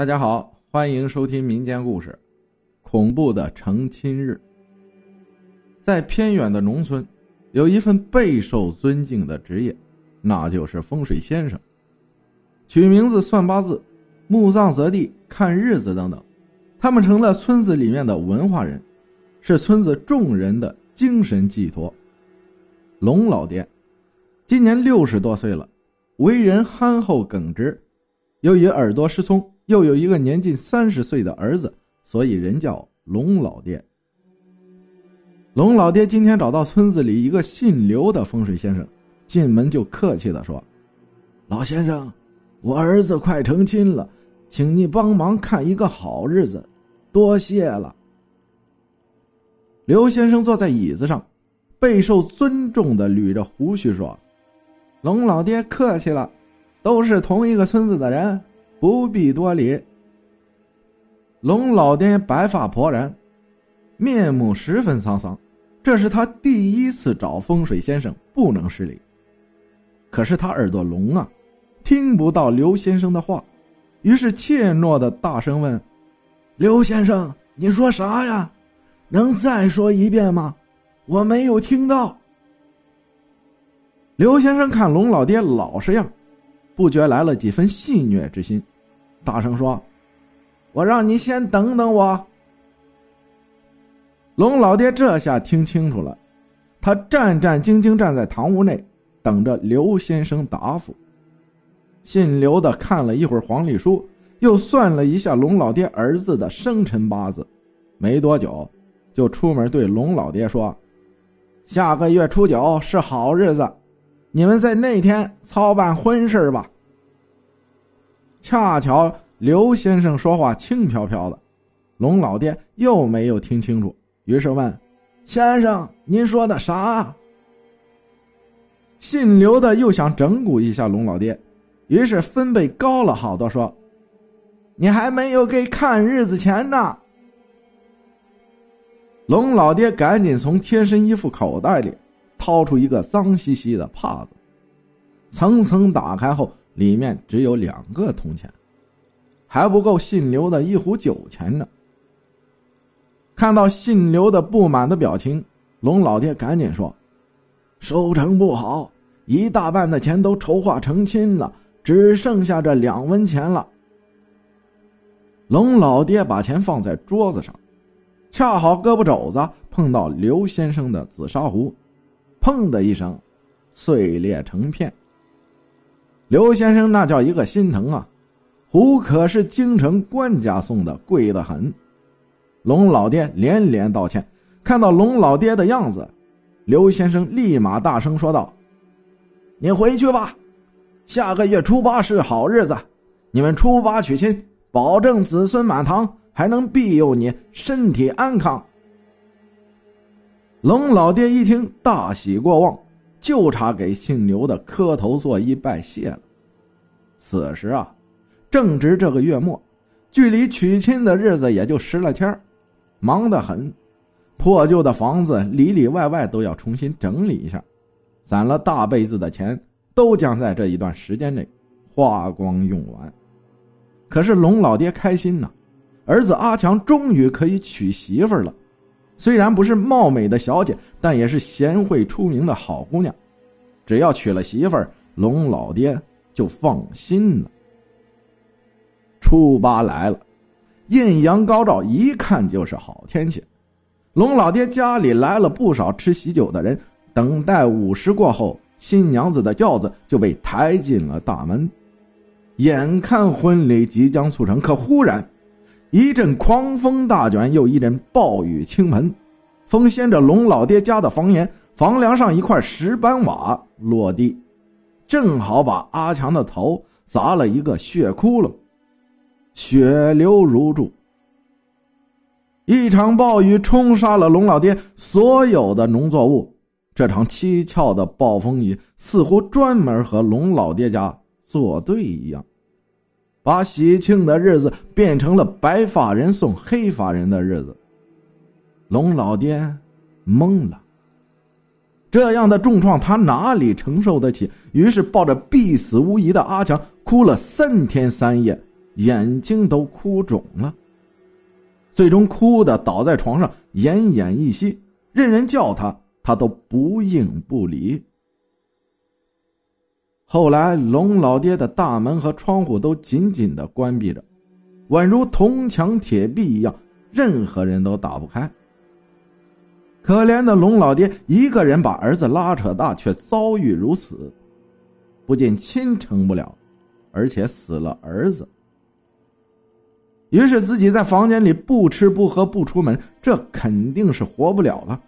大家好，欢迎收听民间故事《恐怖的成亲日》。在偏远的农村，有一份备受尊敬的职业，那就是风水先生。取名字、算八字、墓葬择地、看日子等等，他们成了村子里面的文化人，是村子众人的精神寄托。龙老爹今年六十多岁了，为人憨厚耿直，由于耳朵失聪。又有一个年近三十岁的儿子，所以人叫龙老爹。龙老爹今天找到村子里一个姓刘的风水先生，进门就客气的说：“老先生，我儿子快成亲了，请你帮忙看一个好日子，多谢了。”刘先生坐在椅子上，备受尊重的捋着胡须说：“龙老爹客气了，都是同一个村子的人。”不必多礼。龙老爹白发婆然，面目十分沧桑。这是他第一次找风水先生，不能失礼。可是他耳朵聋啊，听不到刘先生的话，于是怯懦的大声问：“刘先生，你说啥呀？能再说一遍吗？我没有听到。”刘先生看龙老爹老实样，不觉来了几分戏谑之心。大声说：“我让你先等等我。”龙老爹这下听清楚了，他战战兢兢站在堂屋内，等着刘先生答复。姓刘的看了一会儿黄历书，又算了一下龙老爹儿子的生辰八字，没多久，就出门对龙老爹说：“下个月初九是好日子，你们在那天操办婚事吧。”恰巧刘先生说话轻飘飘的，龙老爹又没有听清楚，于是问：“先生，您说的啥？”姓刘的又想整蛊一下龙老爹，于是分贝高了好多，说：“你还没有给看日子钱呢。”龙老爹赶紧从贴身衣服口袋里掏出一个脏兮兮的帕子，层层打开后。里面只有两个铜钱，还不够姓刘的一壶酒钱呢。看到姓刘的不满的表情，龙老爹赶紧说：“收成不好，一大半的钱都筹划成亲了，只剩下这两文钱了。”龙老爹把钱放在桌子上，恰好胳膊肘子碰到刘先生的紫砂壶，砰的一声，碎裂成片。刘先生那叫一个心疼啊！壶可是京城官家送的，贵得很。龙老爹连连道歉。看到龙老爹的样子，刘先生立马大声说道：“你回去吧，下个月初八是好日子，你们初八娶亲，保证子孙满堂，还能庇佑你身体安康。”龙老爹一听，大喜过望。就差给姓牛的磕头作揖拜谢了。此时啊，正值这个月末，距离娶亲的日子也就十来天忙得很。破旧的房子里里外外都要重新整理一下，攒了大辈子的钱都将在这一段时间内花光用完。可是龙老爹开心呐，儿子阿强终于可以娶媳妇了。虽然不是貌美的小姐，但也是贤惠出名的好姑娘。只要娶了媳妇儿，龙老爹就放心了。初八来了，艳阳高照，一看就是好天气。龙老爹家里来了不少吃喜酒的人。等待午时过后，新娘子的轿子就被抬进了大门。眼看婚礼即将促成，可忽然。一阵狂风大卷，又一阵暴雨倾盆，风掀着龙老爹家的房檐，房梁上一块石板瓦落地，正好把阿强的头砸了一个血窟窿，血流如注。一场暴雨冲杀了龙老爹所有的农作物，这场蹊跷的暴风雨似乎专门和龙老爹家作对一样。把喜庆的日子变成了白发人送黑发人的日子，龙老爹懵了。这样的重创他哪里承受得起？于是抱着必死无疑的阿强哭了三天三夜，眼睛都哭肿了，最终哭的倒在床上，奄奄一息。任人叫他，他都不应不理。后来，龙老爹的大门和窗户都紧紧的关闭着，宛如铜墙铁壁一样，任何人都打不开。可怜的龙老爹一个人把儿子拉扯大，却遭遇如此，不仅亲成不了，而且死了儿子。于是自己在房间里不吃不喝不出门，这肯定是活不了了。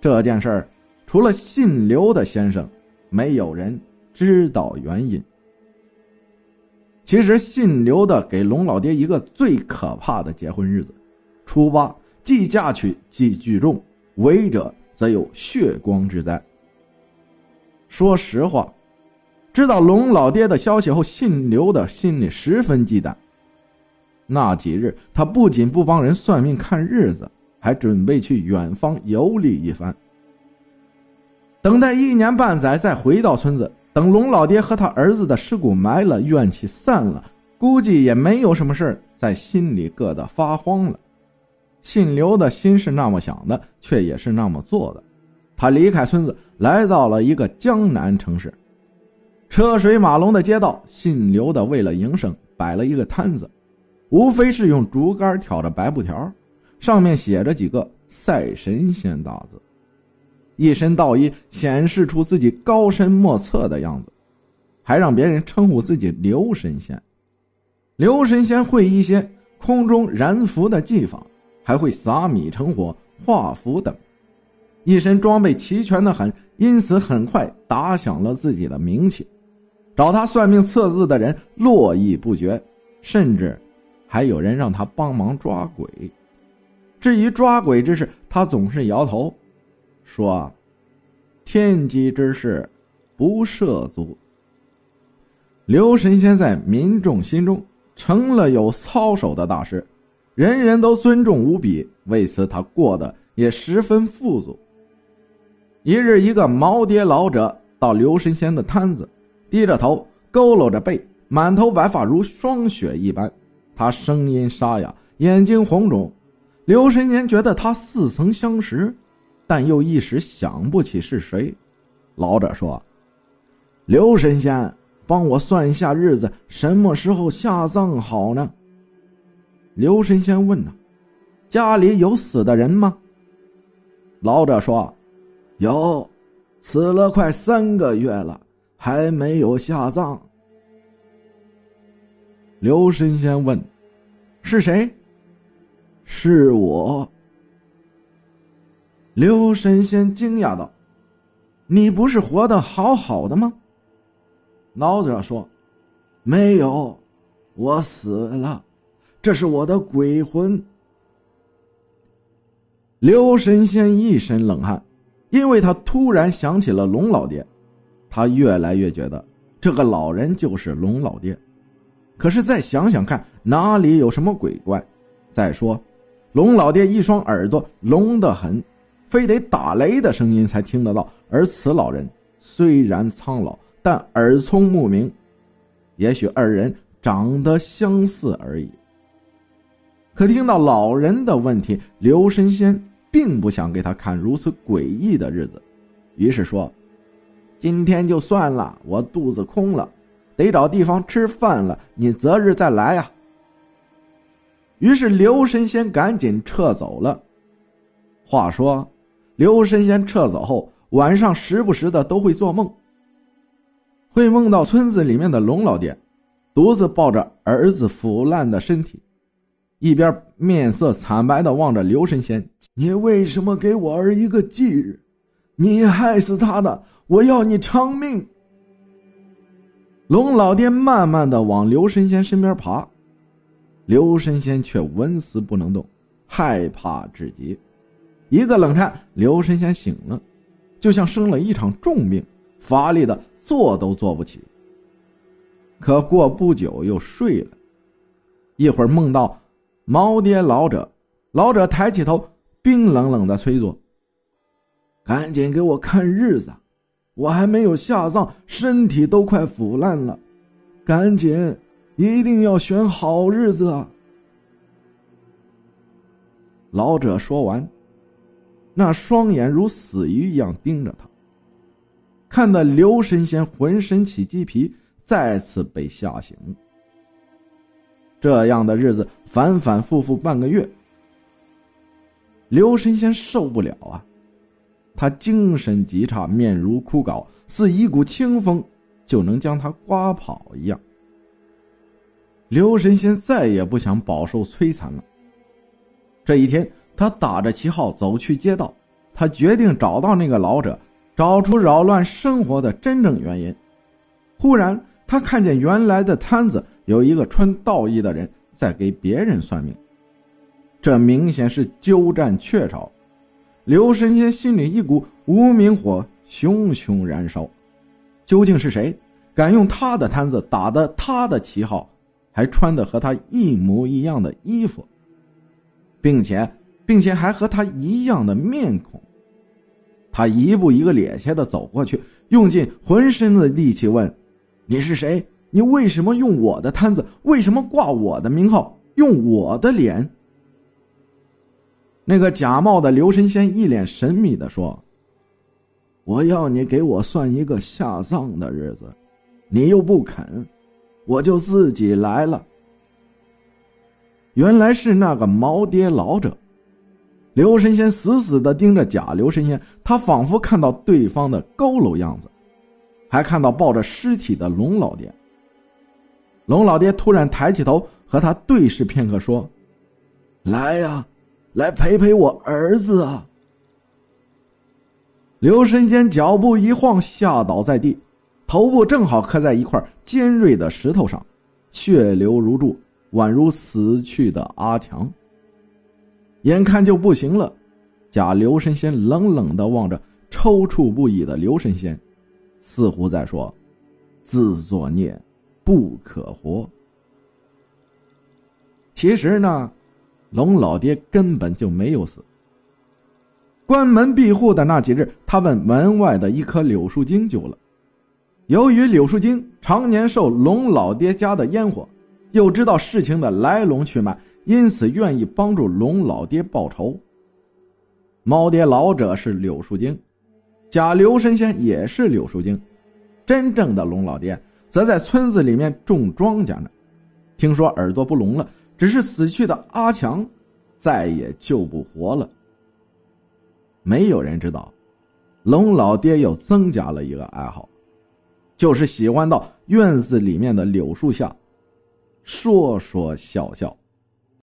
这件事儿，除了姓刘的先生，没有人知道原因。其实姓刘的给龙老爹一个最可怕的结婚日子：初八，既嫁娶既聚众，违者则有血光之灾。说实话，知道龙老爹的消息后，姓刘的心里十分忌惮。那几日，他不仅不帮人算命看日子，还准备去远方游历一番。等待一年半载，再回到村子，等龙老爹和他儿子的尸骨埋了，怨气散了，估计也没有什么事在心里硌得发慌了。姓刘的心是那么想的，却也是那么做的。他离开村子，来到了一个江南城市，车水马龙的街道，姓刘的为了营生，摆了一个摊子。无非是用竹竿挑着白布条，上面写着几个“赛神仙”大字，一身道衣，显示出自己高深莫测的样子，还让别人称呼自己刘神仙。刘神仙会一些空中燃符的技法，还会撒米成火、画符等，一身装备齐全的很，因此很快打响了自己的名气。找他算命测字的人络绎不绝，甚至。还有人让他帮忙抓鬼，至于抓鬼之事，他总是摇头，说：“天机之事，不涉足。”刘神仙在民众心中成了有操守的大师，人人都尊重无比，为此他过得也十分富足。一日，一个耄耋老者到刘神仙的摊子，低着头，佝偻着背，满头白发如霜雪一般。他声音沙哑，眼睛红肿。刘神仙觉得他似曾相识，但又一时想不起是谁。老者说：“刘神仙，帮我算一下日子，什么时候下葬好呢？”刘神仙问：“呢，家里有死的人吗？”老者说：“有，死了快三个月了，还没有下葬。”刘神仙问：“是谁？”“是我。”刘神仙惊讶道：“你不是活得好好的吗？”老者说：“没有，我死了，这是我的鬼魂。”刘神仙一身冷汗，因为他突然想起了龙老爹，他越来越觉得这个老人就是龙老爹。可是再想想看，哪里有什么鬼怪？再说，龙老爹一双耳朵聋得很，非得打雷的声音才听得到。而此老人虽然苍老，但耳聪目明，也许二人长得相似而已。可听到老人的问题，刘神仙并不想给他看如此诡异的日子，于是说：“今天就算了，我肚子空了。”得找地方吃饭了，你择日再来呀。于是刘神仙赶紧撤走了。话说，刘神仙撤走后，晚上时不时的都会做梦，会梦到村子里面的龙老爹，独自抱着儿子腐烂的身体，一边面色惨白的望着刘神仙：“你为什么给我儿一个忌日？你害死他的，我要你偿命！”龙老爹慢慢的往刘神仙身边爬，刘神仙却纹丝不能动，害怕至极。一个冷颤，刘神仙醒了，就像生了一场重病，乏力的坐都坐不起。可过不久又睡了，一会儿梦到猫爹老者，老者抬起头，冰冷冷的催促：“赶紧给我看日子。”我还没有下葬，身体都快腐烂了，赶紧一定要选好日子啊！老者说完，那双眼如死鱼一样盯着他，看得刘神仙浑身起鸡皮，再次被吓醒。这样的日子反反复复半个月，刘神仙受不了啊！他精神极差，面如枯槁，似一股清风就能将他刮跑一样。刘神仙再也不想饱受摧残了。这一天，他打着旗号走去街道，他决定找到那个老者，找出扰乱生活的真正原因。忽然，他看见原来的摊子有一个穿道衣的人在给别人算命，这明显是鸠占鹊巢。刘神仙心里一股无名火熊熊燃烧，究竟是谁敢用他的摊子打的他的旗号？还穿的和他一模一样的衣服，并且，并且还和他一样的面孔。他一步一个趔趄的走过去，用尽浑身的力气问：“你是谁？你为什么用我的摊子？为什么挂我的名号？用我的脸？”那个假冒的刘神仙一脸神秘的说：“我要你给我算一个下葬的日子，你又不肯。”我就自己来了。原来是那个毛爹老者，刘神仙死死的盯着假刘神仙，他仿佛看到对方的佝偻样子，还看到抱着尸体的龙老爹。龙老爹突然抬起头和他对视片刻，说：“来呀，来陪陪我儿子啊！”刘神仙脚步一晃，吓倒在地。头部正好磕在一块尖锐的石头上，血流如注，宛如死去的阿强。眼看就不行了，假刘神仙冷冷的望着抽搐不已的刘神仙，似乎在说：“自作孽，不可活。”其实呢，龙老爹根本就没有死。关门闭户的那几日，他问门外的一棵柳树精救了。由于柳树精常年受龙老爹家的烟火，又知道事情的来龙去脉，因此愿意帮助龙老爹报仇。猫爹老者是柳树精，假刘神仙也是柳树精，真正的龙老爹则在村子里面种庄稼呢。听说耳朵不聋了，只是死去的阿强再也救不活了。没有人知道，龙老爹又增加了一个爱好。就是喜欢到院子里面的柳树下，说说笑笑。